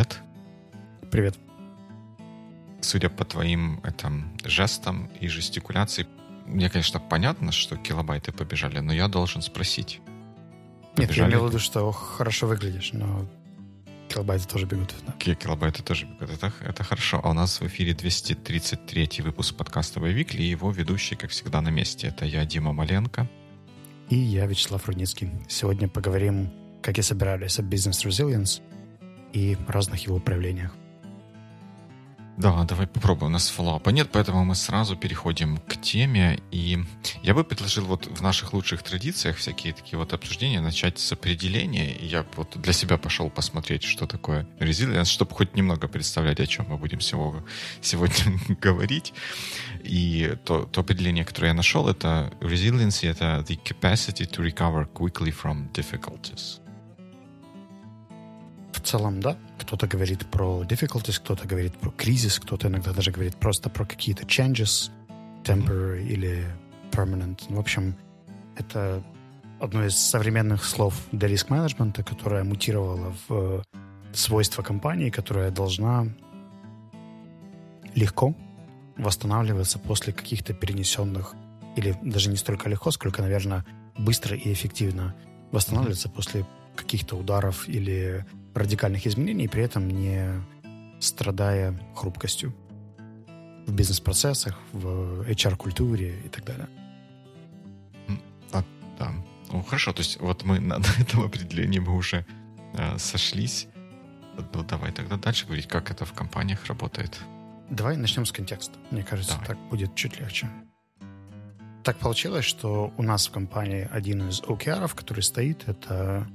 привет. Привет. Судя по твоим этим жестам и жестикуляции, мне, конечно, понятно, что килобайты побежали, но я должен спросить. Нет, я имел в виду, что хорошо выглядишь, но килобайты тоже бегут. Да. Килобайты тоже бегут. Это, это хорошо. А у нас в эфире 233 выпуск подкаста «Боевикли», и его ведущий, как всегда, на месте. Это я, Дима Маленко. И я, Вячеслав Рудницкий. Сегодня поговорим, как и собирались, о бизнес-резилиенс и разных его проявлениях. Да, давай попробуем. У нас фоллоуапа нет, поэтому мы сразу переходим к теме. И я бы предложил вот в наших лучших традициях всякие такие вот обсуждения начать с определения. И я вот для себя пошел посмотреть, что такое resilience, чтобы хоть немного представлять, о чем мы будем сегодня, сегодня говорить. И то, то определение, которое я нашел, это resilience, это the capacity to recover quickly from difficulties. Целом, да. Кто-то говорит про difficulties, кто-то говорит про кризис, кто-то иногда даже говорит просто про какие-то changes, temporary mm-hmm. или permanent. В общем, это одно из современных слов для риск-менеджмента, которое мутировало в свойства компании, которая должна легко восстанавливаться после каких-то перенесенных, или даже не столько легко, сколько, наверное, быстро и эффективно восстанавливаться mm-hmm. после каких-то ударов или радикальных изменений, при этом не страдая хрупкостью в бизнес-процессах, в HR-культуре и так далее. А, да. Ну, хорошо, то есть вот мы на, на этом определении мы уже э, сошлись. Ну, давай тогда дальше говорить, как это в компаниях работает. Давай начнем с контекста. Мне кажется, давай. так будет чуть легче. Так получилось, что у нас в компании один из OKR, который стоит, это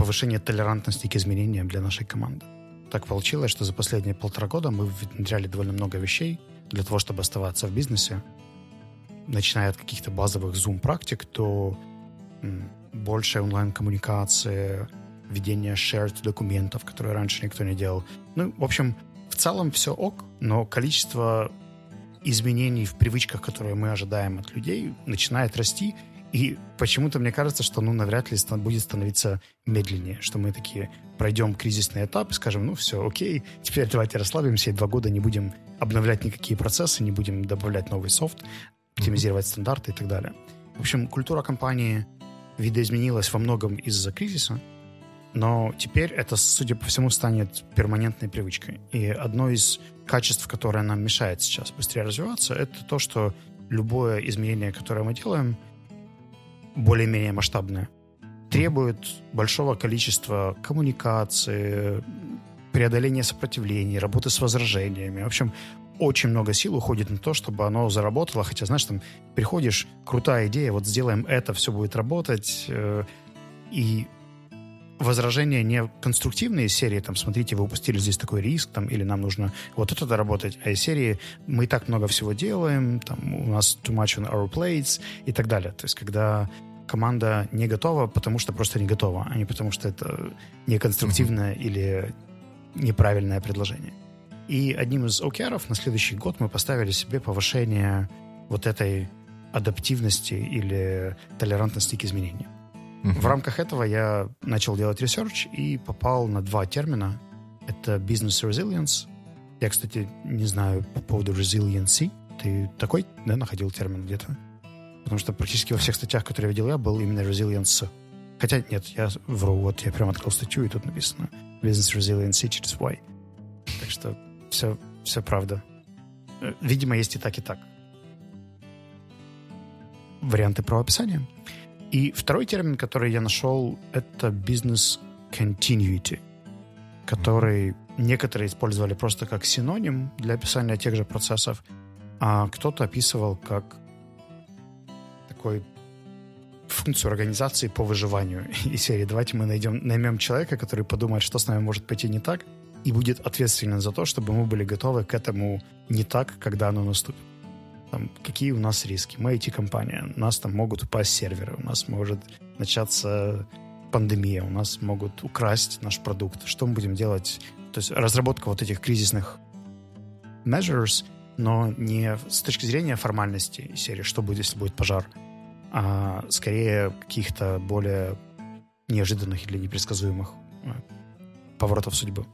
повышение толерантности к изменениям для нашей команды. Так получилось, что за последние полтора года мы внедряли довольно много вещей для того, чтобы оставаться в бизнесе, начиная от каких-то базовых Zoom-практик до большей онлайн-коммуникации, ведения shared документов, которые раньше никто не делал. Ну, в общем, в целом все ок, но количество изменений в привычках, которые мы ожидаем от людей, начинает расти, и почему-то мне кажется, что ну, навряд ли будет становиться медленнее, что мы такие пройдем кризисный этап и скажем, ну все, окей, теперь давайте расслабимся и два года не будем обновлять никакие процессы, не будем добавлять новый софт, оптимизировать стандарты и так далее. В общем, культура компании видоизменилась во многом из-за кризиса, но теперь это, судя по всему, станет перманентной привычкой. И одно из качеств, которое нам мешает сейчас быстрее развиваться, это то, что любое изменение, которое мы делаем – более-менее масштабная, требует большого количества коммуникации, преодоления сопротивлений, работы с возражениями. В общем, очень много сил уходит на то, чтобы оно заработало. Хотя, знаешь, там приходишь, крутая идея, вот сделаем это, все будет работать. Э, и возражения не конструктивные серии, там, смотрите, вы упустили здесь такой риск, там, или нам нужно вот это доработать, а из серии мы так много всего делаем, там, у нас too much on our plates и так далее. То есть, когда команда не готова, потому что просто не готова, а не потому что это неконструктивное mm-hmm. или неправильное предложение. И одним из OKR на следующий год мы поставили себе повышение вот этой адаптивности или толерантности к изменениям. В рамках этого я начал делать research и попал на два термина. Это business resilience. Я, кстати, не знаю по поводу resiliency. Ты такой, да, находил термин где-то? Потому что практически во всех статьях, которые я видел я, был именно resilience. Хотя нет, я вру. Вот я прям открыл статью, и тут написано business resiliency через Y. Так что все, все правда. Э, видимо, есть и так, и так. Варианты правописания. И второй термин, который я нашел, это business continuity, который некоторые использовали просто как синоним для описания тех же процессов, а кто-то описывал как такой функцию организации по выживанию и серии. Давайте мы найдем, наймем человека, который подумает, что с нами может пойти не так, и будет ответственен за то, чтобы мы были готовы к этому не так, когда оно наступит там, какие у нас риски. Мы IT-компания, у нас там могут упасть серверы, у нас может начаться пандемия, у нас могут украсть наш продукт. Что мы будем делать? То есть разработка вот этих кризисных measures, но не с точки зрения формальности серии, что будет, если будет пожар, а скорее каких-то более неожиданных или непредсказуемых э, поворотов судьбы.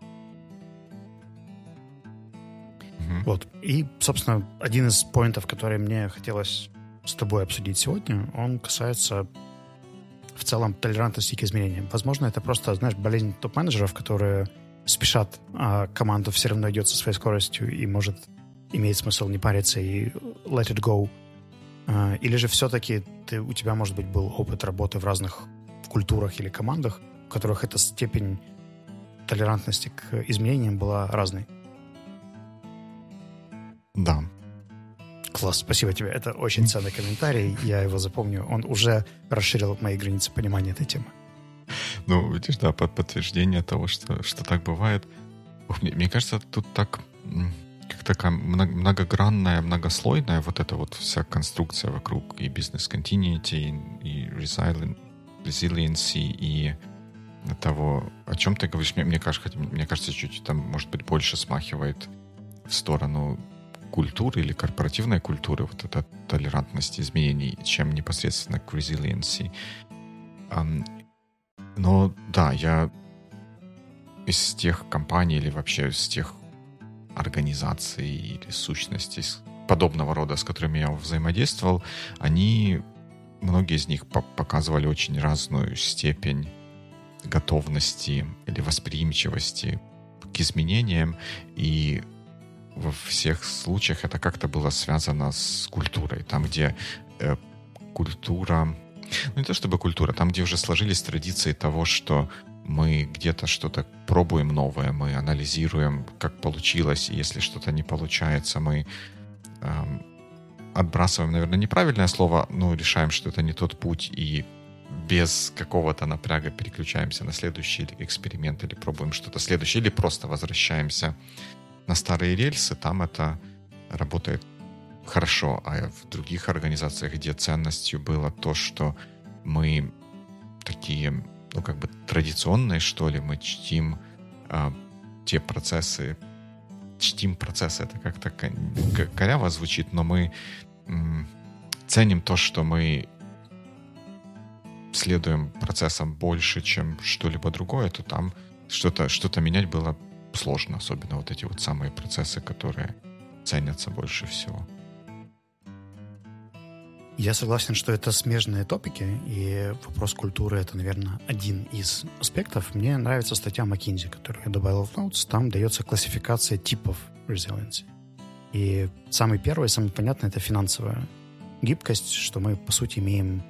Угу. Вот. И, собственно, один из поинтов, который мне хотелось с тобой обсудить сегодня, он касается в целом толерантности к изменениям. Возможно, это просто, знаешь, болезнь топ-менеджеров, которые спешат, а команда все равно идет со своей скоростью и может имеет смысл не париться и let it go. А, или же все-таки ты, у тебя, может быть, был опыт работы в разных культурах или командах, в которых эта степень толерантности к изменениям была разной? Да. Класс, спасибо тебе. Это очень ценный комментарий. Я его запомню. Он уже расширил мои границы понимания этой темы. Ну, видишь, да, под подтверждение того, что, что так бывает. Ух, мне, мне кажется, тут так как такая многогранная, многослойная вот эта вот вся конструкция вокруг и бизнес-континьюти, и resiliency, и того, о чем ты говоришь, мне, мне кажется, мне кажется, чуть там, может быть, больше смахивает в сторону культуры или корпоративной культуры, вот эта толерантность изменений, чем непосредственно к resiliency. Но да, я из тех компаний или вообще из тех организаций или сущностей подобного рода, с которыми я взаимодействовал, они, многие из них показывали очень разную степень готовности или восприимчивости к изменениям, и во всех случаях это как-то было связано с культурой. Там, где э, культура... Ну, не то чтобы культура, там, где уже сложились традиции того, что мы где-то что-то пробуем новое, мы анализируем, как получилось, и если что-то не получается, мы эм, отбрасываем, наверное, неправильное слово, но решаем, что это не тот путь, и без какого-то напряга переключаемся на следующий эксперимент или пробуем что-то следующее, или просто возвращаемся на старые рельсы, там это работает хорошо. А в других организациях, где ценностью было то, что мы такие ну, как бы традиционные, что ли, мы чтим а, те процессы, чтим процессы, это как-то коряво звучит, но мы м, ценим то, что мы следуем процессам больше, чем что-либо другое, то там что-то что менять было сложно, особенно вот эти вот самые процессы, которые ценятся больше всего. Я согласен, что это смежные топики, и вопрос культуры — это, наверное, один из аспектов. Мне нравится статья McKinsey, которую я добавил в Notes. Там дается классификация типов resiliency. И самый первый, самый понятный — это финансовая гибкость, что мы, по сути, имеем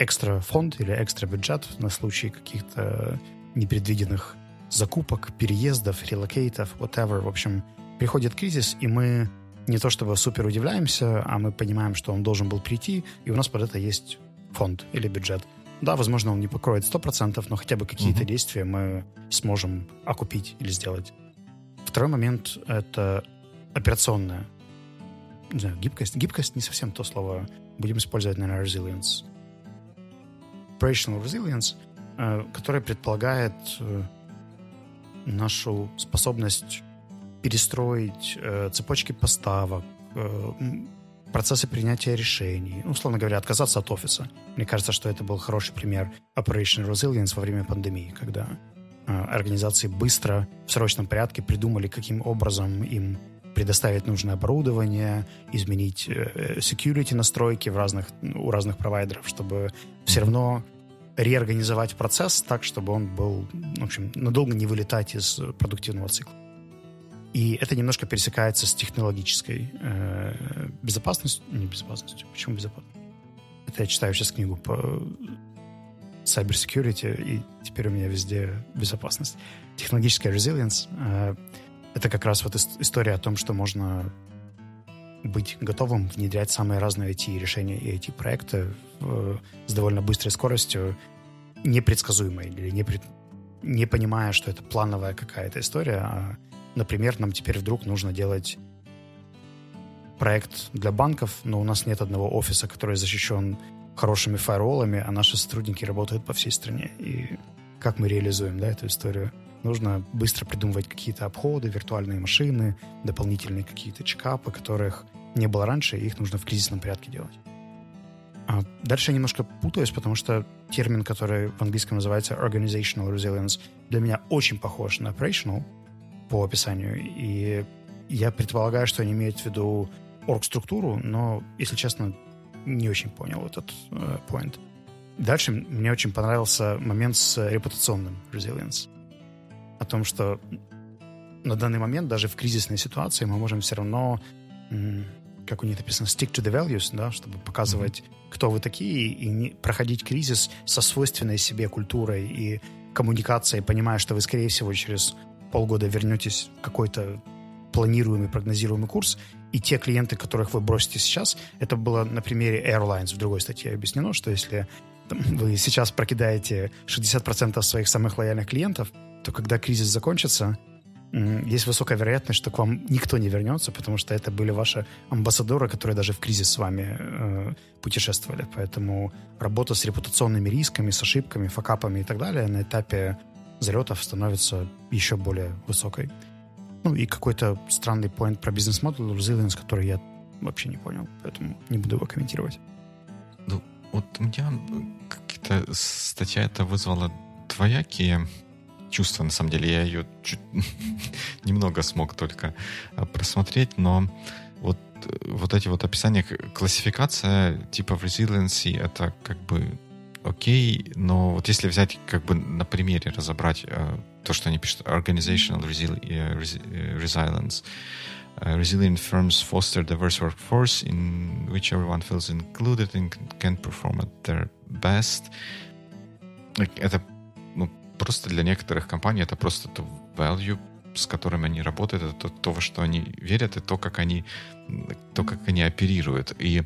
экстра фонд или экстра бюджет на случай каких-то непредвиденных закупок, переездов, релокейтов, whatever. В общем, приходит кризис, и мы не то чтобы супер удивляемся, а мы понимаем, что он должен был прийти, и у нас под это есть фонд или бюджет. Да, возможно, он не покроет 100%, но хотя бы какие-то угу. действия мы сможем окупить или сделать. Второй момент — это операционная не знаю, гибкость. Гибкость не совсем то слово. Будем использовать, наверное, resilience. Operational resilience, э, которая предполагает э, нашу способность перестроить э, цепочки поставок, э, процессы принятия решений, ну, условно говоря, отказаться от офиса. Мне кажется, что это был хороший пример Operation Resilience во время пандемии, когда э, организации быстро, в срочном порядке придумали, каким образом им предоставить нужное оборудование, изменить э, security настройки в разных, у разных провайдеров, чтобы все равно реорганизовать процесс так, чтобы он был, в общем, надолго не вылетать из продуктивного цикла. И это немножко пересекается с технологической э, безопасностью. Не безопасностью. Почему безопасность? Это я читаю сейчас книгу по cyber security, и теперь у меня везде безопасность. Технологическая resilience э, это как раз вот история о том, что можно быть готовым внедрять самые разные IT-решения и IT-проекты э, с довольно быстрой скоростью, непредсказуемой или не, пред, не понимая, что это плановая какая-то история, а Например, нам теперь вдруг нужно делать проект для банков, но у нас нет одного офиса, который защищен хорошими фаерволами, а наши сотрудники работают по всей стране. И как мы реализуем да, эту историю? Нужно быстро придумывать какие-то обходы, виртуальные машины, дополнительные какие-то чекапы, которых не было раньше, и их нужно в кризисном порядке делать. А дальше я немножко путаюсь, потому что термин, который в английском называется organizational resilience, для меня очень похож на operational по описанию. И я предполагаю, что они имеют в виду орг-структуру, но, если честно, не очень понял этот э, point. Дальше мне очень понравился момент с репутационным resilience. О том, что на данный момент, даже в кризисной ситуации, мы можем все равно, как у них написано, stick to the values, да, чтобы показывать, mm-hmm. кто вы такие, и не проходить кризис со свойственной себе культурой и коммуникацией, понимая, что вы, скорее всего, через полгода вернетесь в какой-то планируемый, прогнозируемый курс, и те клиенты, которых вы бросите сейчас, это было на примере Airlines в другой статье объяснено, что если вы сейчас прокидаете 60% своих самых лояльных клиентов, то когда кризис закончится, есть высокая вероятность, что к вам никто не вернется, потому что это были ваши амбассадоры, которые даже в кризис с вами э, путешествовали. Поэтому работа с репутационными рисками, с ошибками, факапами и так далее на этапе залетов становится еще более высокой. Ну и какой-то странный point про бизнес-модель resilience, который я вообще не понял, поэтому не буду его комментировать. Ну, вот у меня какие-то статья это вызвала двоякие чувства, на самом деле. Я ее чуть немного смог только а, просмотреть, но вот, вот эти вот описания, классификация типа resiliency, это как бы окей, но вот если взять как бы на примере разобрать э, то, что они пишут, organizational resilience, Uh, resilient firms foster diverse workforce in which everyone feels included and can perform at their best. Это просто для некоторых компаний это просто то value, с которыми они работают, это то, то, во что они верят, и то, как они, то, как они оперируют. И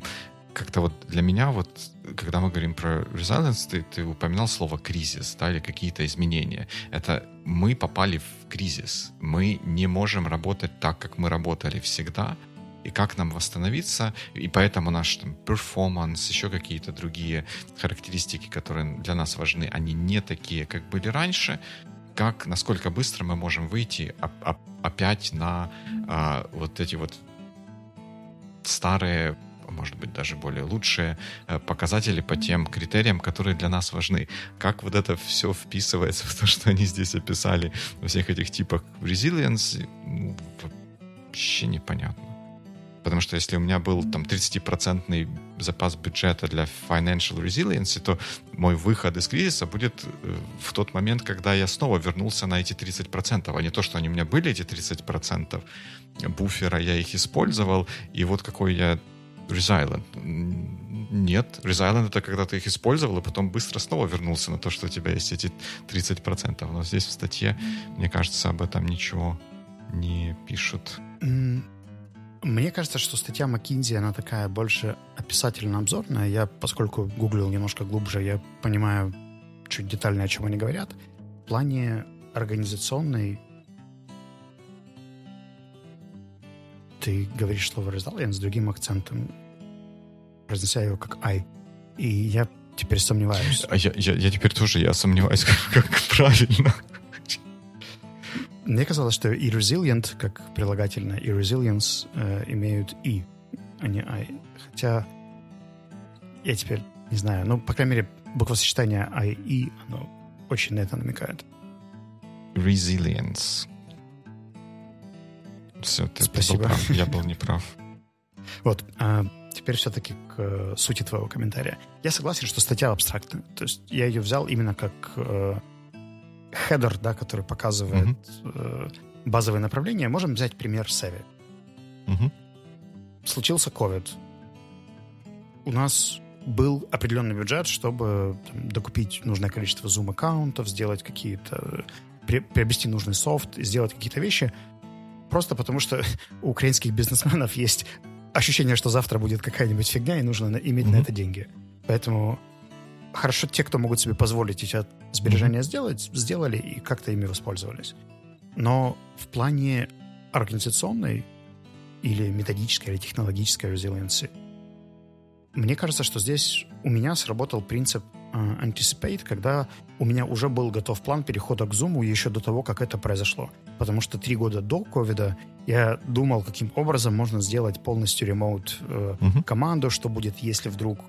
как-то вот для меня вот, когда мы говорим про resilience, ты, ты упоминал слово кризис, да, или какие-то изменения. Это мы попали в кризис. Мы не можем работать так, как мы работали всегда, и как нам восстановиться, и поэтому наш там, перформанс, еще какие-то другие характеристики, которые для нас важны, они не такие, как были раньше, как, насколько быстро мы можем выйти опять на а, вот эти вот старые может быть, даже более лучшие э, показатели по тем критериям, которые для нас важны. Как вот это все вписывается в то, что они здесь описали во всех этих типах resilience, ну, вообще непонятно. Потому что если у меня был там 30% запас бюджета для financial resilience, то мой выход из кризиса будет э, в тот момент, когда я снова вернулся на эти 30%, а не то, что они у меня были, эти 30% буфера, я их использовал, и вот какой я resilient. Нет, resilient это когда ты их использовал, и потом быстро снова вернулся на то, что у тебя есть эти 30%. Но здесь в статье, мне кажется, об этом ничего не пишут. Мне кажется, что статья McKinsey, она такая больше описательно-обзорная. Я, поскольку гуглил немножко глубже, я понимаю чуть детальнее, о чем они говорят. В плане организационной ты говоришь слово resilience с другим акцентом, произнося его как I. И я теперь сомневаюсь. А я, я, я теперь тоже я сомневаюсь, как, как правильно. Мне казалось, что и resilient, как прилагательное, и resilience э, имеют и, а не I. Хотя я теперь не знаю. Ну, по крайней мере, буквосочетание I и, оно очень на это намекает. Resilience. Все, ты, Спасибо. был прав. Я был неправ. Вот. А теперь все-таки к э, сути твоего комментария. Я согласен, что статья абстрактная. То есть я ее взял именно как э, хедер, да, который показывает угу. э, базовые направления, можем взять пример Севи. Угу. Случился COVID. У нас был определенный бюджет, чтобы там, докупить нужное количество Zoom-аккаунтов, сделать какие-то... При, приобрести нужный софт, сделать какие-то вещи, просто потому что у украинских бизнесменов есть ощущение, что завтра будет какая-нибудь фигня, и нужно иметь mm-hmm. на это деньги. Поэтому хорошо те, кто могут себе позволить эти сбережения mm-hmm. сделать, сделали и как-то ими воспользовались. Но в плане организационной или методической, или технологической резилиенции, мне кажется, что здесь у меня сработал принцип uh, anticipate, когда у меня уже был готов план перехода к Zoom еще до того, как это произошло. Потому что три года до ковида я думал, каким образом можно сделать полностью remote uh, uh-huh. команду, что будет, если вдруг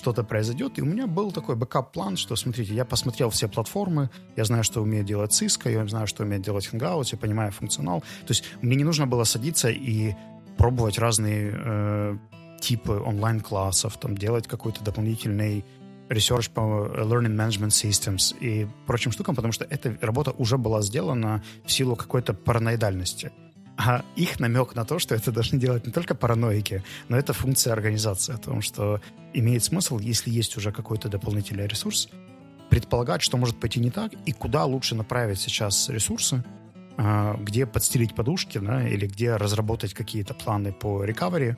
что-то произойдет. И у меня был такой backup -план, что, смотрите, я посмотрел все платформы, я знаю, что умеет делать Cisco, я знаю, что умеет делать Hangout, я понимаю функционал. То есть мне не нужно было садиться и пробовать разные э, типы онлайн-классов, там, делать какой-то дополнительный research по learning management systems и прочим штукам, потому что эта работа уже была сделана в силу какой-то параноидальности. А их намек на то, что это должны делать не только параноики, но это функция организации, о том, что имеет смысл, если есть уже какой-то дополнительный ресурс, предполагать, что может пойти не так, и куда лучше направить сейчас ресурсы, а, где подстелить подушки, да, или где разработать какие-то планы по recovery,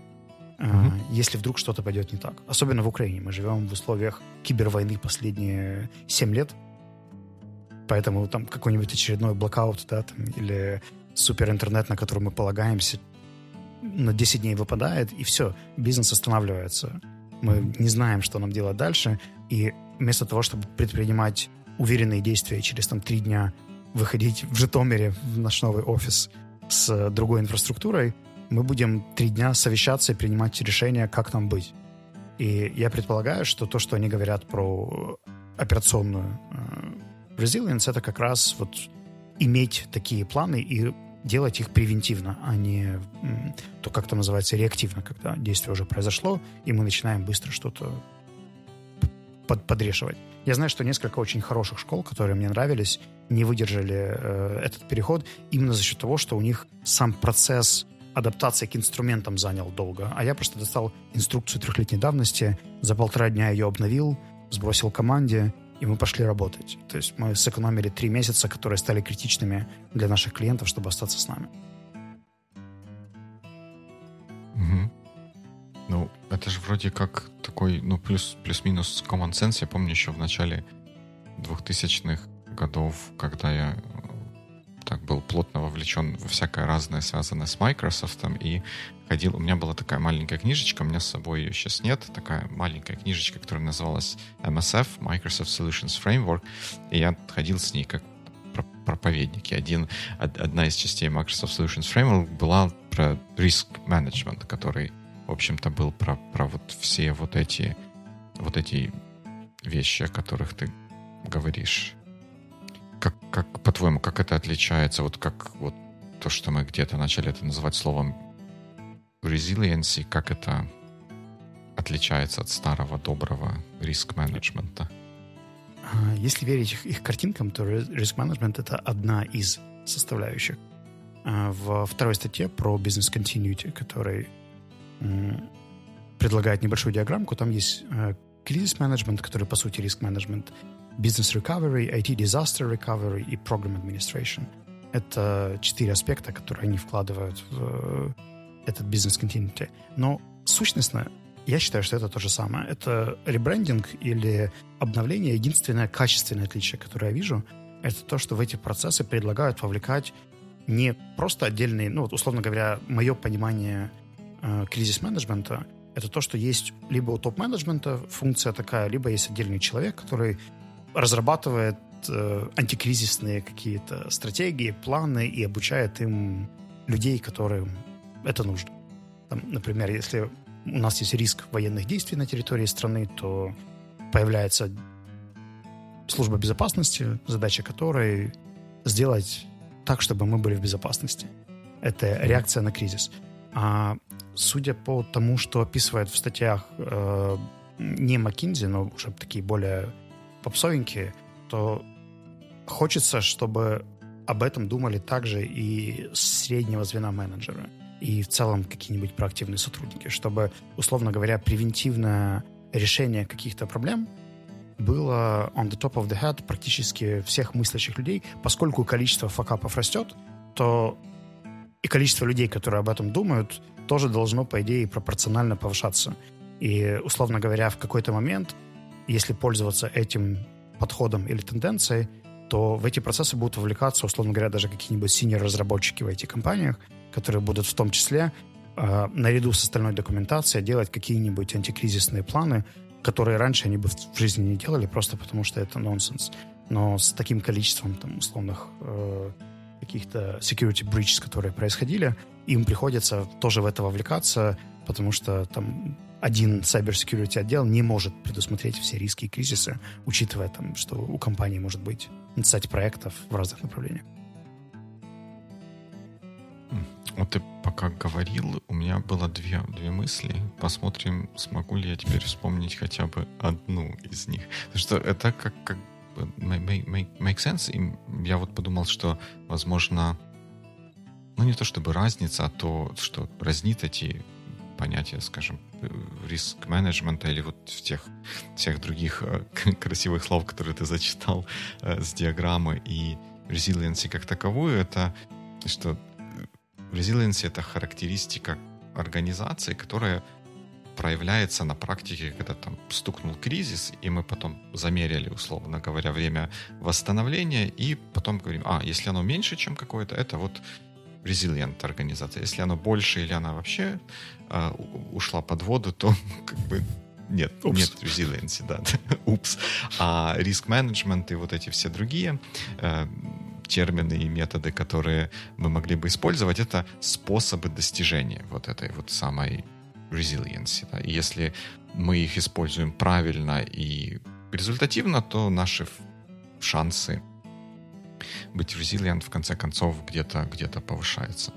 mm-hmm. если вдруг что-то пойдет не так. Особенно в Украине. Мы живем в условиях кибервойны последние 7 лет, поэтому там какой-нибудь очередной блокаут, да, там, или суперинтернет, на который мы полагаемся, на 10 дней выпадает, и все, бизнес останавливается. Мы не знаем, что нам делать дальше, и вместо того, чтобы предпринимать уверенные действия через там три дня выходить в Житомире в наш новый офис с другой инфраструктурой, мы будем три дня совещаться и принимать решения, как нам быть. И я предполагаю, что то, что они говорят про операционную э, resilience, это как раз вот иметь такие планы и делать их превентивно, а не то, как это называется, реактивно, когда действие уже произошло, и мы начинаем быстро что-то под, подрешивать. Я знаю, что несколько очень хороших школ, которые мне нравились, не выдержали э, этот переход именно за счет того, что у них сам процесс адаптация к инструментам занял долго. А я просто достал инструкцию трехлетней давности, за полтора дня ее обновил, сбросил команде, и мы пошли работать. То есть мы сэкономили три месяца, которые стали критичными для наших клиентов, чтобы остаться с нами. Угу. Ну, это же вроде как такой, ну, плюс, плюс-минус common sense. Я помню еще в начале 2000-х годов, когда я так был плотно вовлечен во всякое разное, связанное с Microsoft, и ходил, у меня была такая маленькая книжечка, у меня с собой ее сейчас нет, такая маленькая книжечка, которая называлась MSF, Microsoft Solutions Framework, и я ходил с ней как проповедник. И один, одна из частей Microsoft Solutions Framework была про риск management, который, в общем-то, был про, про вот все вот эти, вот эти вещи, о которых ты говоришь как, по-твоему, как это отличается, вот как вот то, что мы где-то начали это называть словом resiliency, как это отличается от старого доброго риск-менеджмента? А, если верить их, их картинкам, то риск-менеджмент — это одна из составляющих. А, в второй статье про бизнес continuity, который предлагает небольшую диаграммку, там есть э, кризис-менеджмент, который, по сути, риск-менеджмент, Business Recovery, IT Disaster Recovery и Program Administration. Это четыре аспекта, которые они вкладывают в э, этот бизнес continuity. Но сущностно я считаю, что это то же самое. Это ребрендинг или обновление. Единственное качественное отличие, которое я вижу, это то, что в эти процессы предлагают вовлекать не просто отдельные, ну, вот, условно говоря, мое понимание э, кризис-менеджмента, это то, что есть либо у топ-менеджмента функция такая, либо есть отдельный человек, который разрабатывает э, антикризисные какие-то стратегии, планы и обучает им людей, которым это нужно. Там, например, если у нас есть риск военных действий на территории страны, то появляется служба безопасности, задача которой сделать так, чтобы мы были в безопасности. Это реакция на кризис. А судя по тому, что описывает в статьях э, не McKinsey, но уже такие более попсовенькие, то хочется, чтобы об этом думали также и среднего звена менеджера и в целом какие-нибудь проактивные сотрудники, чтобы, условно говоря, превентивное решение каких-то проблем было on the top of the head практически всех мыслящих людей, поскольку количество факапов растет, то и количество людей, которые об этом думают, тоже должно, по идее, пропорционально повышаться. И, условно говоря, в какой-то момент если пользоваться этим подходом или тенденцией, то в эти процессы будут вовлекаться, условно говоря, даже какие-нибудь синер-разработчики в этих-компаниях, которые будут в том числе э, наряду с остальной документацией делать какие-нибудь антикризисные планы, которые раньше они бы в жизни не делали, просто потому что это нонсенс. Но с таким количеством там, условных э, каких-то security breaches, которые происходили, им приходится тоже в это вовлекаться, потому что там один cybersecurity отдел не может предусмотреть все риски и кризисы, учитывая, там, что у компании может быть 20 проектов в разных направлениях. Вот ты пока говорил, у меня было две, две мысли. Посмотрим, смогу ли я теперь вспомнить хотя бы одну из них. Потому что это как, как make, sense. И я вот подумал, что, возможно, ну не то чтобы разница, а то, что разнит эти понятия, скажем, риск менеджмента или вот тех всех других э, красивых слов, которые ты зачитал э, с диаграммы и resiliency как таковую, это что Resilience — это характеристика организации, которая проявляется на практике, когда там стукнул кризис, и мы потом замерили, условно говоря, время восстановления, и потом говорим, а, если оно меньше, чем какое-то, это вот resilient организация. Если оно больше или она вообще э, ушла под воду, то как бы нет, Упс. нет resilience, да. Упс. А риск менеджмент и вот эти все другие э, термины и методы, которые мы могли бы использовать, это способы достижения вот этой вот самой resilience. Да. И если мы их используем правильно и результативно, то наши шансы быть resilient в конце концов где-то где повышаются.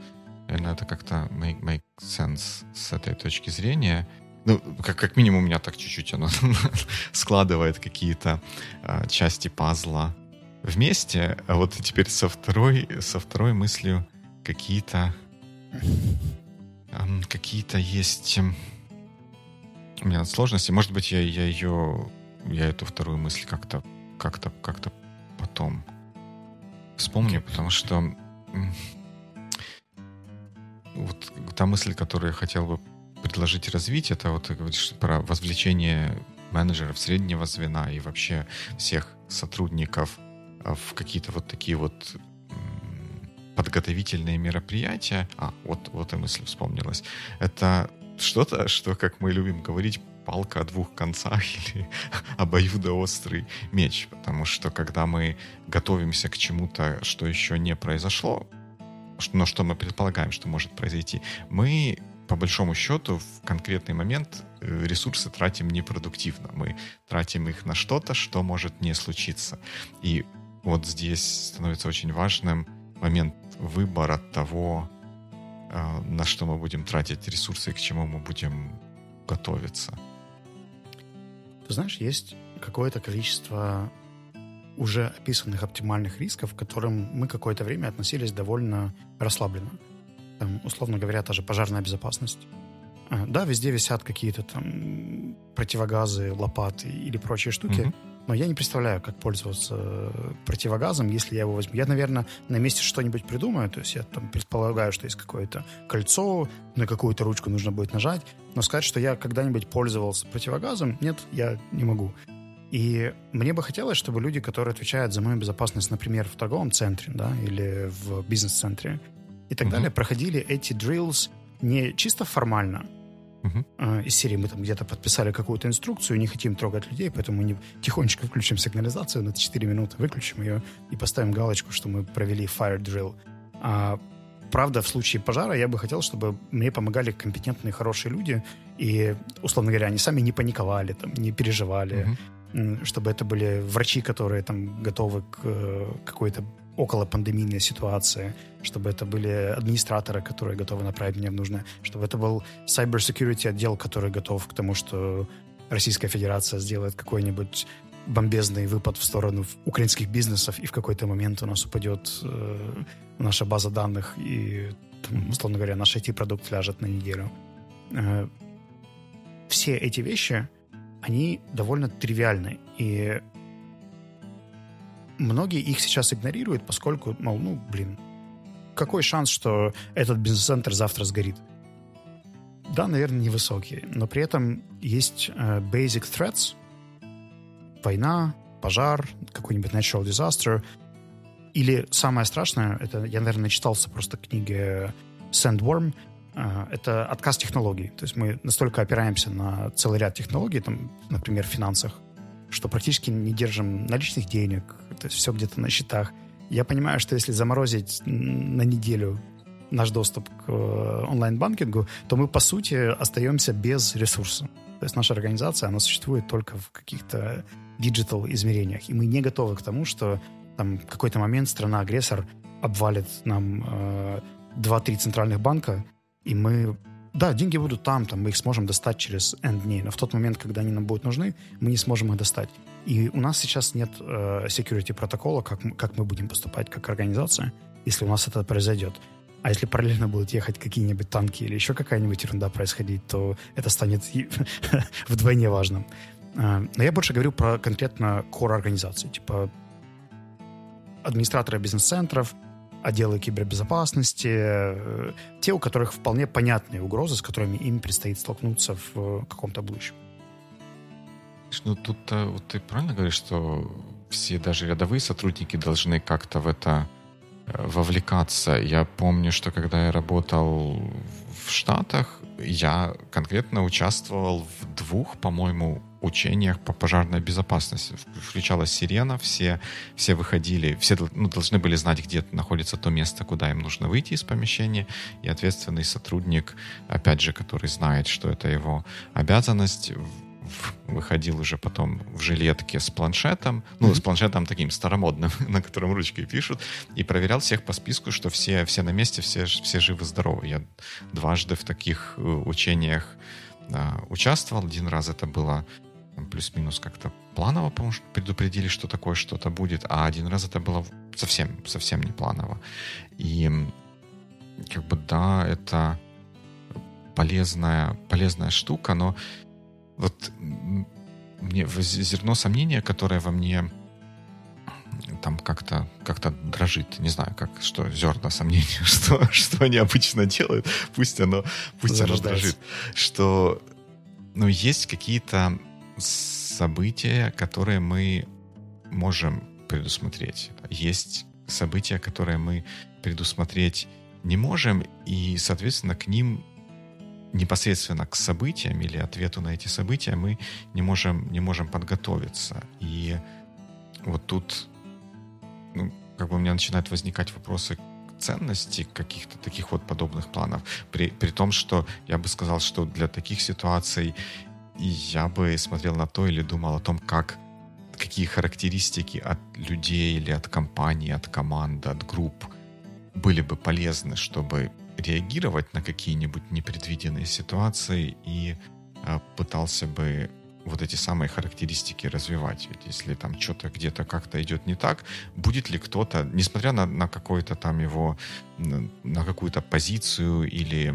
Наверное, это как-то make, make sense с этой точки зрения. Ну, как, как минимум, у меня так чуть-чуть оно складывает какие-то э, части пазла вместе, а вот теперь со второй, со второй мыслью какие-то какие-то есть у меня сложности. Может быть, я, я ее, я эту вторую мысль как-то, как-то, как-то потом вспомню, потому что вот та мысль, которую я хотел бы предложить развить, это вот ты говоришь про возвлечение менеджеров среднего звена и вообще всех сотрудников а, в какие-то вот такие вот подготовительные мероприятия. А, вот, вот и мысль вспомнилась. Это что-то, что, как мы любим говорить, палка о двух концах или обоюдоострый меч. Потому что когда мы готовимся к чему-то, что еще не произошло, но что мы предполагаем, что может произойти, мы по большому счету в конкретный момент э, ресурсы тратим непродуктивно. Мы тратим их на что-то, что может не случиться. И вот здесь становится очень важным момент выбора того, а, на что мы будем тратить ресурсы и к чему мы будем готовиться. Ты знаешь, есть какое-то количество уже описанных оптимальных рисков, к которым мы какое-то время относились довольно расслабленно. Там, условно говоря, та же пожарная безопасность. А, да, везде висят какие-то там противогазы, лопаты или прочие штуки, mm-hmm. Но я не представляю, как пользоваться э, противогазом, если я его возьму. Я, наверное, на месте что-нибудь придумаю. То есть я там предполагаю, что есть какое-то кольцо, на какую-то ручку нужно будет нажать. Но сказать, что я когда-нибудь пользовался противогазом, нет, я не могу. И мне бы хотелось, чтобы люди, которые отвечают за мою безопасность, например, в торговом центре, да, или в бизнес-центре и так uh-huh. далее, проходили эти drills не чисто формально, Uh-huh. Из серии мы там где-то подписали какую-то инструкцию, не хотим трогать людей, поэтому мы не, тихонечко включим сигнализацию на 4 минуты, выключим ее и поставим галочку, что мы провели fire drill. А, правда, в случае пожара я бы хотел, чтобы мне помогали компетентные, хорошие люди, и, условно говоря, они сами не паниковали, там, не переживали, uh-huh. чтобы это были врачи, которые там готовы к э, какой-то около пандемийной ситуации, чтобы это были администраторы, которые готовы направить меня в нужное, чтобы это был cyber security отдел, который готов к тому, что Российская Федерация сделает какой-нибудь бомбезный выпад в сторону украинских бизнесов, и в какой-то момент у нас упадет э, наша база данных, и, там, условно говоря, наш IT-продукт ляжет на неделю. Э, все эти вещи, они довольно тривиальны, и многие их сейчас игнорируют, поскольку, мол, ну, блин, какой шанс, что этот бизнес-центр завтра сгорит? Да, наверное, невысокий, но при этом есть э, basic threats, война, пожар, какой-нибудь natural disaster, или самое страшное, это я, наверное, читался просто книги Sandworm, э, это отказ технологий. То есть мы настолько опираемся на целый ряд технологий, там, например, в финансах, что практически не держим наличных денег, то есть все где-то на счетах. Я понимаю, что если заморозить на неделю наш доступ к э, онлайн-банкингу, то мы, по сути, остаемся без ресурса. То есть наша организация, она существует только в каких-то digital измерениях. И мы не готовы к тому, что там в какой-то момент страна-агрессор обвалит нам э, 2-3 центральных банка, и мы... Да, деньги будут там, там мы их сможем достать через N дней, но в тот момент, когда они нам будут нужны, мы не сможем их достать. И у нас сейчас нет э, security протокола, как, как мы будем поступать как организация, если у нас это произойдет. А если параллельно будут ехать какие-нибудь танки или еще какая-нибудь ерунда происходить, то это станет вдвойне важным. Э, но я больше говорю про конкретно core организации, типа администраторы бизнес-центров, отделы кибербезопасности, э, те, у которых вполне понятные угрозы, с которыми им предстоит столкнуться в э, каком-то будущем. Ну, тут вот ты правильно говоришь, что все даже рядовые сотрудники должны как-то в это э, вовлекаться. Я помню, что когда я работал в Штатах, я конкретно участвовал в двух, по-моему, учениях по пожарной безопасности. Включалась сирена, все, все выходили, все ну, должны были знать, где находится то место, куда им нужно выйти из помещения, и ответственный сотрудник, опять же, который знает, что это его обязанность, выходил уже потом в жилетке с планшетом, ну, с планшетом таким старомодным, на котором ручкой пишут, и проверял всех по списку, что все, все на месте, все, все живы-здоровы. Я дважды в таких э, учениях да, участвовал. Один раз это было плюс-минус как-то планово, потому что предупредили, что такое что-то будет, а один раз это было совсем, совсем не планово. И как бы да, это полезная, полезная штука, но вот мне зерно сомнения, которое во мне там как-то как дрожит, не знаю, как что зерна сомнения, что что они обычно делают, пусть оно пусть оно дрожит, что ну есть какие-то события, которые мы можем предусмотреть. Есть события, которые мы предусмотреть не можем, и, соответственно, к ним непосредственно к событиям или ответу на эти события мы не можем, не можем подготовиться. И вот тут ну, как бы у меня начинают возникать вопросы ценности каких-то таких вот подобных планов. При, при том, что я бы сказал, что для таких ситуаций я бы смотрел на то или думал о том, как какие характеристики от людей или от компаний, от команд, от групп были бы полезны, чтобы реагировать на какие-нибудь непредвиденные ситуации и э, пытался бы вот эти самые характеристики развивать. Ведь если там что-то где-то как-то идет не так, будет ли кто-то, несмотря на, на какой-то там его, на какую-то позицию или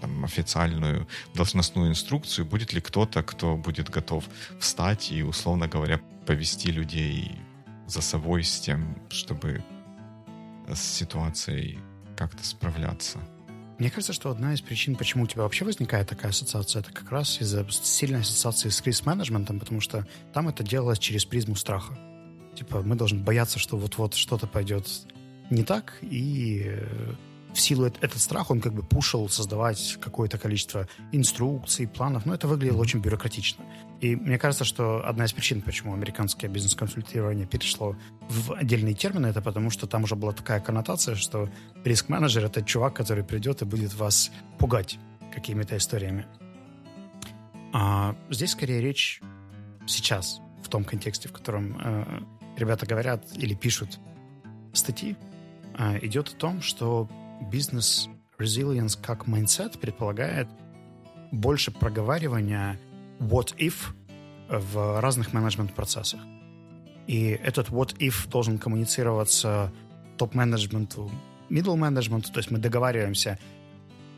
там, официальную должностную инструкцию, будет ли кто-то, кто будет готов встать и, условно говоря, повести людей за собой с тем, чтобы с ситуацией как-то справляться. Мне кажется, что одна из причин, почему у тебя вообще возникает такая ассоциация, это как раз из-за сильной ассоциации с кризис-менеджментом, потому что там это делалось через призму страха. Типа мы должны бояться, что вот-вот что-то пойдет не так, и э, в силу этот страх он как бы пушил создавать какое-то количество инструкций, планов, но это выглядело очень бюрократично. И мне кажется, что одна из причин, почему американское бизнес-консультирование перешло в отдельные термины, это потому что там уже была такая коннотация, что риск-менеджер — это чувак, который придет и будет вас пугать какими-то историями. А здесь скорее речь сейчас, в том контексте, в котором э, ребята говорят или пишут статьи, э, идет о том, что бизнес resilience как mindset предполагает больше проговаривания what if в разных менеджмент-процессах. И этот what if должен коммуницироваться топ-менеджменту, middle менеджменту, то есть мы договариваемся,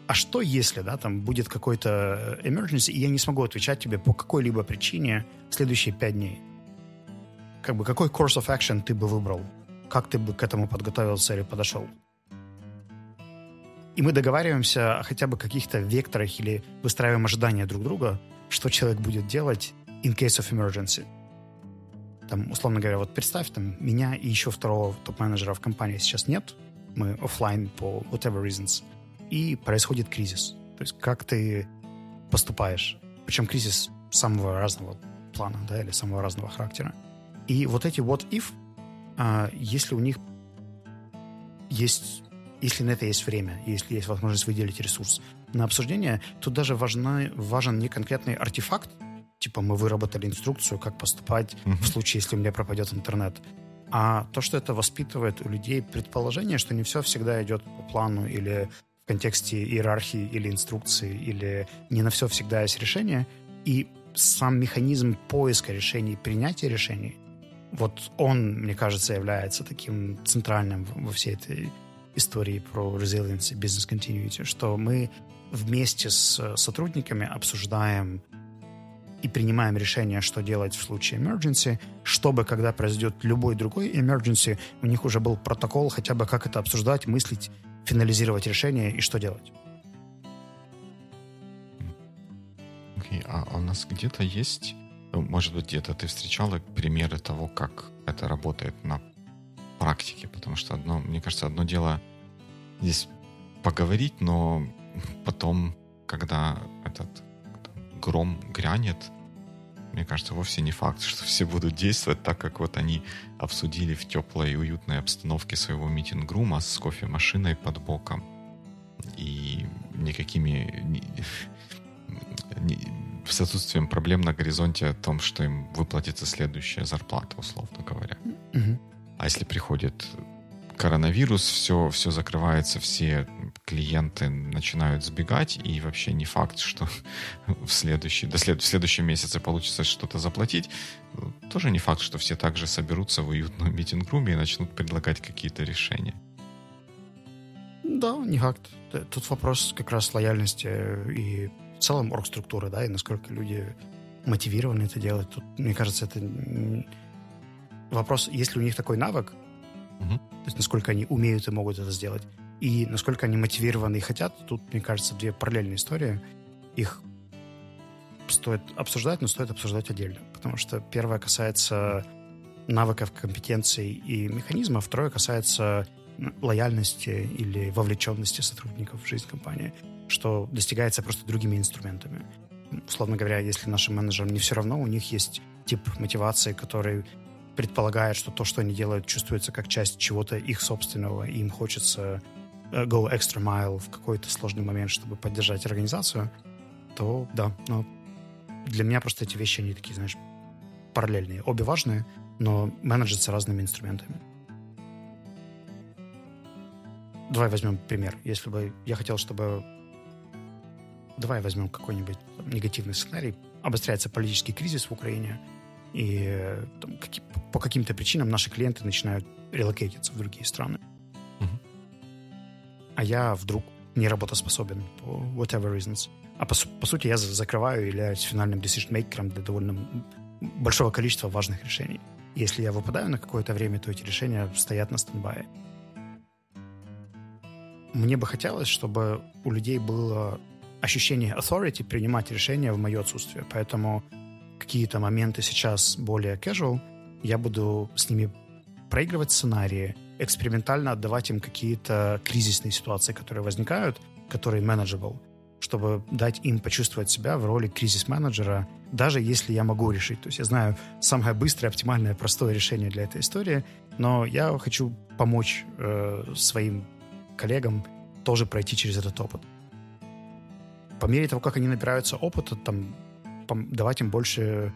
а что если, да, там будет какой-то emergency, и я не смогу отвечать тебе по какой-либо причине в следующие пять дней? Как бы какой course of action ты бы выбрал? Как ты бы к этому подготовился или подошел? И мы договариваемся о хотя бы каких-то векторах или выстраиваем ожидания друг друга, что человек будет делать in case of emergency. Там, условно говоря, вот представь, там, меня и еще второго топ-менеджера в компании сейчас нет, мы офлайн по whatever reasons, и происходит кризис. То есть как ты поступаешь. Причем кризис самого разного плана, да, или самого разного характера. И вот эти what if, а, если у них есть если на это есть время, если есть возможность выделить ресурс на обсуждение, тут даже важна, важен не конкретный артефакт, типа мы выработали инструкцию, как поступать mm-hmm. в случае, если у меня пропадет интернет, а то, что это воспитывает у людей предположение, что не все всегда идет по плану или в контексте иерархии или инструкции, или не на все всегда есть решение, и сам механизм поиска решений, принятия решений, вот он, мне кажется, является таким центральным во всей этой истории про resilience и business continuity, что мы вместе с сотрудниками обсуждаем и принимаем решение, что делать в случае emergency, чтобы, когда произойдет любой другой emergency, у них уже был протокол, хотя бы как это обсуждать, мыслить, финализировать решение и что делать. Okay. А у нас где-то есть, может быть, где-то ты встречала примеры того, как это работает на? Потому что одно, мне кажется, одно дело здесь поговорить, но потом, когда этот гром грянет, мне кажется, вовсе не факт, что все будут действовать так, как вот они обсудили в теплой и уютной обстановке своего митинг-рума с кофемашиной под боком. И никакими... Ни, ни, с отсутствием проблем на горизонте о том, что им выплатится следующая зарплата, условно говоря. Mm-hmm. А если приходит коронавирус, все, все закрывается, все клиенты начинают сбегать, и вообще не факт, что в следующий, до след, в следующем месяце получится что-то заплатить. Тоже не факт, что все также соберутся в уютном митинг-руме и начнут предлагать какие-то решения. Да, не факт. Тут вопрос как раз лояльности и в целом оргструктуры, да, и насколько люди мотивированы это делать. Тут, мне кажется, это вопрос, есть ли у них такой навык, То есть насколько они умеют и могут это сделать. И насколько они мотивированы и хотят. Тут, мне кажется, две параллельные истории. Их стоит обсуждать, но стоит обсуждать отдельно. Потому что первое касается навыков, компетенций и механизма, второе касается лояльности или вовлеченности сотрудников в жизнь компании, что достигается просто другими инструментами. Условно говоря, если нашим менеджерам не все равно, у них есть тип мотивации, который предполагает, что то, что они делают, чувствуется как часть чего-то их собственного, и им хочется э, go extra mile в какой-то сложный момент, чтобы поддержать организацию, то да, но для меня просто эти вещи, они такие, знаешь, параллельные. Обе важные, но менеджерятся разными инструментами. Давай возьмем пример. Если бы я хотел, чтобы... Давай возьмем какой-нибудь негативный сценарий. Обостряется политический кризис в Украине — и там, какие, по каким-то причинам наши клиенты начинают релокейтиться в другие страны. Uh-huh. А я вдруг не работоспособен по whatever reasons. А по, по сути я закрываю и являюсь финальным decision-мейкером для довольно большого количества важных решений. Если я выпадаю на какое-то время, то эти решения стоят на стендбае. Мне бы хотелось, чтобы у людей было ощущение authority принимать решения в мое отсутствие. Поэтому какие-то моменты сейчас более casual, я буду с ними проигрывать сценарии, экспериментально отдавать им какие-то кризисные ситуации, которые возникают, которые manageable, чтобы дать им почувствовать себя в роли кризис-менеджера, даже если я могу решить. То есть я знаю самое быстрое, оптимальное, простое решение для этой истории, но я хочу помочь э, своим коллегам тоже пройти через этот опыт. По мере того, как они набираются опыта, там давать им больше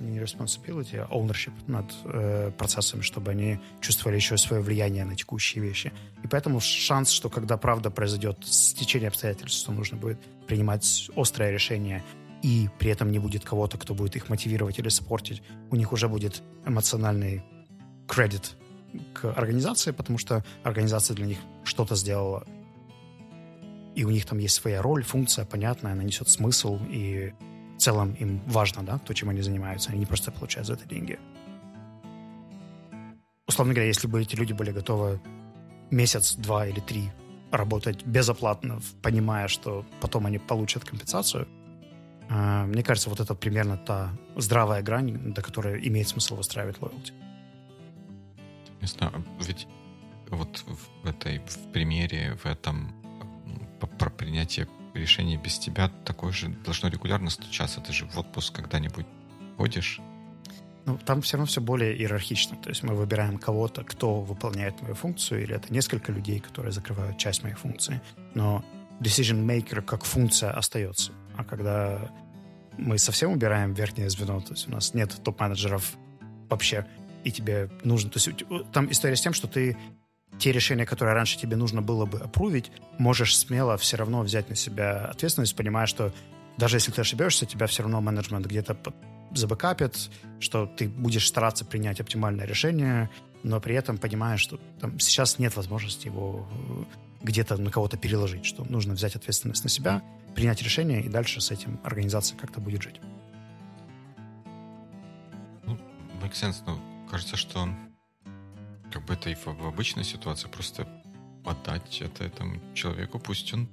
не responsibility, а ownership над э, процессами, чтобы они чувствовали еще свое влияние на текущие вещи. И поэтому шанс, что когда правда произойдет стечение обстоятельств, что нужно будет принимать острое решение, и при этом не будет кого-то, кто будет их мотивировать или спортить, у них уже будет эмоциональный кредит к организации, потому что организация для них что-то сделала и у них там есть своя роль, функция понятная, она несет смысл, и в целом им важно, да, то, чем они занимаются, они не просто получают за это деньги. Условно говоря, если бы эти люди были готовы месяц, два или три работать безоплатно, понимая, что потом они получат компенсацию, э, мне кажется, вот это примерно та здравая грань, до которой имеет смысл выстраивать лоялти. Не знаю, ведь вот в этой в примере, в этом про принятие решений без тебя такое же должно регулярно случаться. Ты же в отпуск когда-нибудь ходишь? Ну, там все равно все более иерархично. То есть мы выбираем кого-то, кто выполняет мою функцию, или это несколько людей, которые закрывают часть моей функции. Но decision maker как функция остается. А когда мы совсем убираем верхнее звено, то есть у нас нет топ-менеджеров вообще, и тебе нужно... То есть там история с тем, что ты те решения, которые раньше тебе нужно было бы опрувить, можешь смело все равно взять на себя ответственность, понимая, что даже если ты ошибешься, тебя все равно менеджмент где-то забэкапит, что ты будешь стараться принять оптимальное решение, но при этом понимаешь, что там сейчас нет возможности его э, где-то на кого-то переложить, что нужно взять ответственность на себя, принять решение, и дальше с этим организация как-то будет жить. Ну, make sense, но кажется, что как бы это и в, обычной ситуации просто отдать это этому человеку, пусть он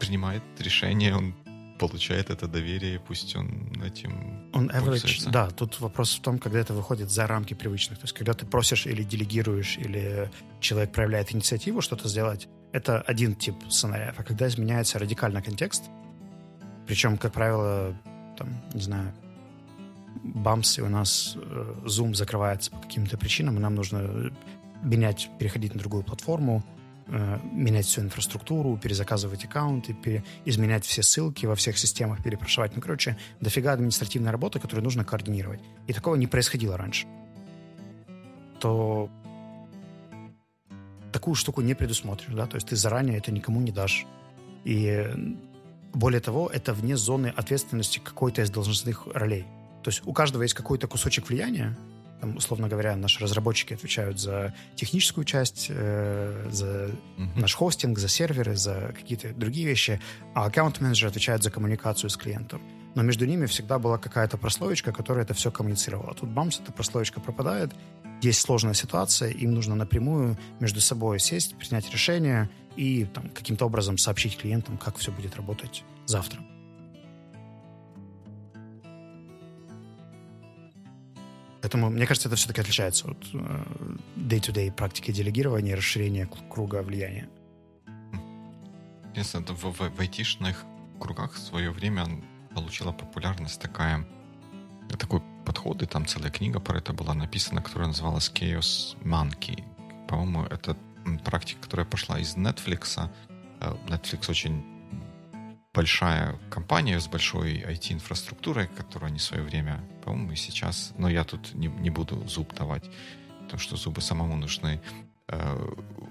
принимает решение, он получает это доверие, пусть он этим Он average, пользуется. да, тут вопрос в том, когда это выходит за рамки привычных. То есть, когда ты просишь или делегируешь, или человек проявляет инициативу что-то сделать, это один тип сценариев. А когда изменяется радикально контекст, причем, как правило, там, не знаю, бамс, и у нас э, Zoom закрывается по каким-то причинам, и нам нужно менять, переходить на другую платформу, э, менять всю инфраструктуру, перезаказывать аккаунты, изменять все ссылки во всех системах, перепрошивать. Ну, короче, дофига административной работы, которую нужно координировать. И такого не происходило раньше. То такую штуку не предусмотришь, да, то есть ты заранее это никому не дашь. И более того, это вне зоны ответственности какой-то из должностных ролей. То есть у каждого есть какой-то кусочек влияния, там, условно говоря, наши разработчики отвечают за техническую часть, э, за uh-huh. наш хостинг, за серверы, за какие-то другие вещи, а аккаунт-менеджер отвечает за коммуникацию с клиентом. Но между ними всегда была какая-то прослоечка, которая это все коммуницировала. Тут бамс, эта прослоечка пропадает, есть сложная ситуация, им нужно напрямую между собой сесть, принять решение и там, каким-то образом сообщить клиентам, как все будет работать завтра. Поэтому, мне кажется, это все-таки отличается от э, day-to-day практики делегирования и расширения круга влияния. Интересно, в, в, в айтишных кругах в свое время получила популярность такая, такой подход, и там целая книга про это была написана, которая называлась Chaos Monkey. По-моему, это практика, которая пошла из Netflix. Э, Netflix очень большая компания с большой IT-инфраструктурой, которую они в свое время, по-моему, и сейчас, но я тут не, не буду зуб давать, потому что зубы самому нужны. Э,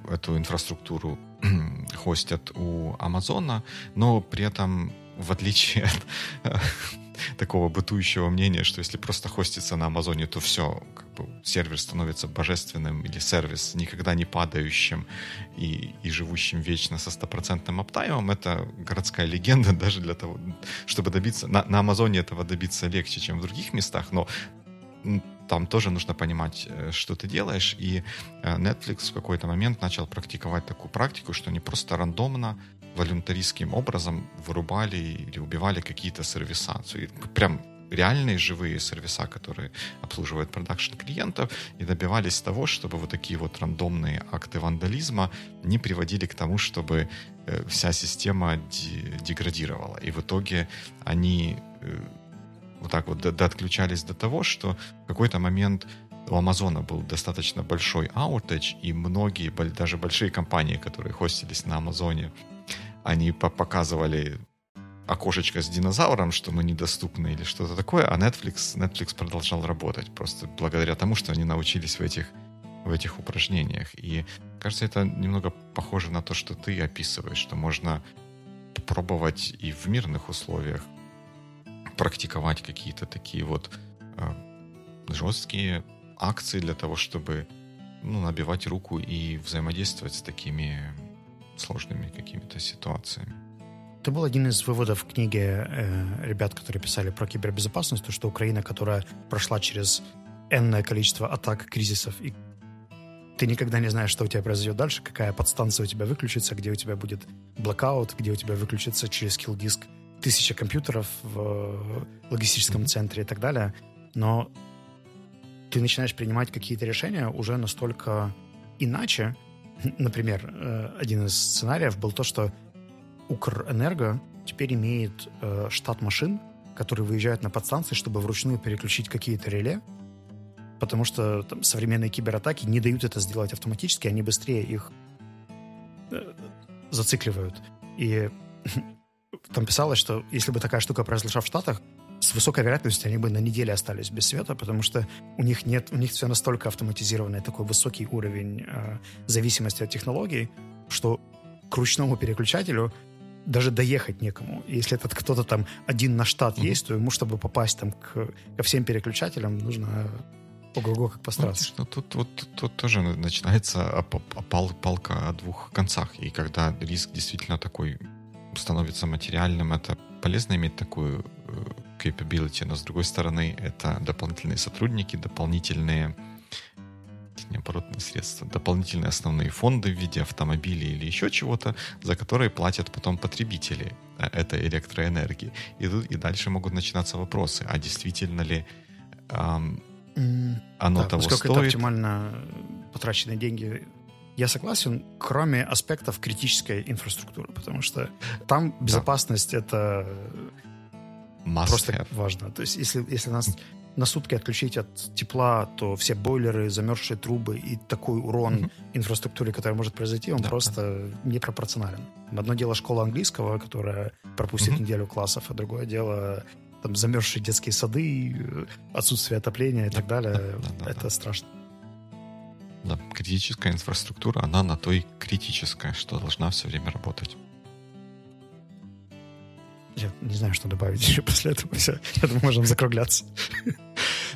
эту инфраструктуру хостят у Амазона, но при этом в отличие от такого бытующего мнения, что если просто хостится на Амазоне, то все, как бы сервер становится божественным или сервис никогда не падающим и, и живущим вечно со стопроцентным аптаймом, это городская легенда даже для того, чтобы добиться... На, на Амазоне этого добиться легче, чем в других местах, но там тоже нужно понимать, э, что ты делаешь. И э, Netflix в какой-то момент начал практиковать такую практику, что они просто рандомно волюнтаристским образом вырубали или убивали какие-то сервиса. Прям реальные живые сервиса, которые обслуживают продакшн клиентов, и добивались того, чтобы вот такие вот рандомные акты вандализма не приводили к тому, чтобы э, вся система деградировала. И в итоге они э, вот так вот отключались до того, что в какой-то момент у Амазона был достаточно большой аутедж, и многие, даже большие компании, которые хостились на Амазоне, они показывали окошечко с динозавром, что мы недоступны или что-то такое, а Netflix, Netflix продолжал работать просто благодаря тому, что они научились в этих, в этих упражнениях. И кажется, это немного похоже на то, что ты описываешь, что можно пробовать и в мирных условиях практиковать какие-то такие вот э, жесткие акции для того, чтобы ну, набивать руку и взаимодействовать с такими сложными какими-то ситуациями. Это был один из выводов в книге э, ребят, которые писали про кибербезопасность, то, что Украина, которая прошла через энное количество атак, кризисов, и ты никогда не знаешь, что у тебя произойдет дальше, какая подстанция у тебя выключится, где у тебя будет блокаут, где у тебя выключится через килл-диск тысяча компьютеров в логистическом центре и так далее. Но ты начинаешь принимать какие-то решения уже настолько иначе, Например, э, один из сценариев был то, что Укрэнерго теперь имеет э, штат машин, которые выезжают на подстанции, чтобы вручную переключить какие-то реле, потому что там, современные кибератаки не дают это сделать автоматически, они быстрее их э, зацикливают. И там писалось, что если бы такая штука произошла в Штатах, с высокой вероятностью они бы на неделе остались без света, потому что у них нет, у них все настолько автоматизированное, такой высокий уровень э, зависимости от технологий, что к ручному переключателю даже доехать некому. Если этот кто-то там один на штат mm-hmm. есть, то ему, чтобы попасть там к, ко всем переключателям, нужно ого-го как постараться. Ну, тут, вот, тут, тут тоже начинается пал, палка о двух концах. И когда риск действительно такой становится материальным, это полезно иметь такую э, capability, но с другой стороны, это дополнительные сотрудники, дополнительные необоротные средства, дополнительные основные фонды в виде автомобилей или еще чего-то, за которые платят потом потребители э, этой электроэнергии. И тут и дальше могут начинаться вопросы, а действительно ли эм, оно да, того стоит? это оптимально потраченные деньги, я согласен, кроме аспектов критической инфраструктуры, потому что там безопасность да. это Must просто have. важно. То есть если, если нас на сутки отключить от тепла, то все бойлеры, замерзшие трубы и такой урон mm-hmm. инфраструктуре, который может произойти, он да, просто да. непропорционален. Одно дело школа английского, которая пропустит mm-hmm. неделю классов, а другое дело там замерзшие детские сады, отсутствие отопления и да, так далее. Да, да, Это да. страшно. Да, критическая инфраструктура, она на той критическая, что должна все время работать. Я не знаю, что добавить еще после этого. Все. Я думаю, можем закругляться.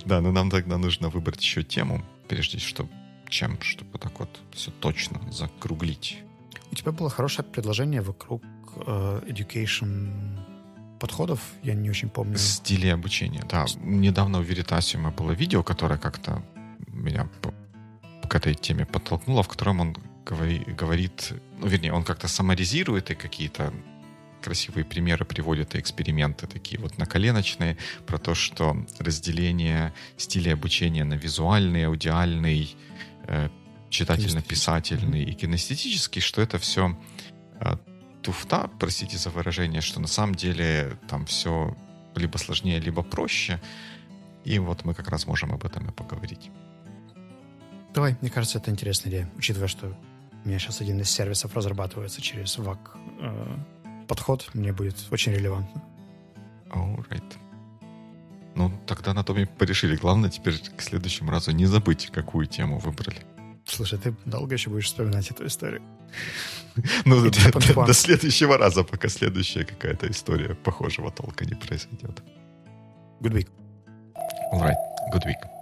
Да, но нам тогда нужно выбрать еще тему, прежде что чем, чтобы так вот все точно закруглить. У тебя было хорошее предложение вокруг э, education подходов, я не очень помню. Стили обучения, да. Недавно у Веритасиума было видео, которое как-то меня к этой теме подтолкнуло, в котором он говори, говорит, ну, вернее, он как-то саморизирует и какие-то красивые примеры приводят и эксперименты такие вот наколеночные про то, что разделение стилей обучения на визуальный, аудиальный, э, читательно-писательный и кинестетический, что это все э, туфта, простите за выражение, что на самом деле там все либо сложнее, либо проще. И вот мы как раз можем об этом и поговорить. Давай, мне кажется, это интересная идея, учитывая, что у меня сейчас один из сервисов разрабатывается через VAC э, подход мне будет очень релевантно. Alright. Ну, тогда на том и порешили. Главное теперь к следующему разу не забыть, какую тему выбрали. Слушай, ты долго еще будешь вспоминать эту историю? Ну, до следующего раза, пока следующая какая-то история похожего толка не произойдет. Good week. Alright, good week.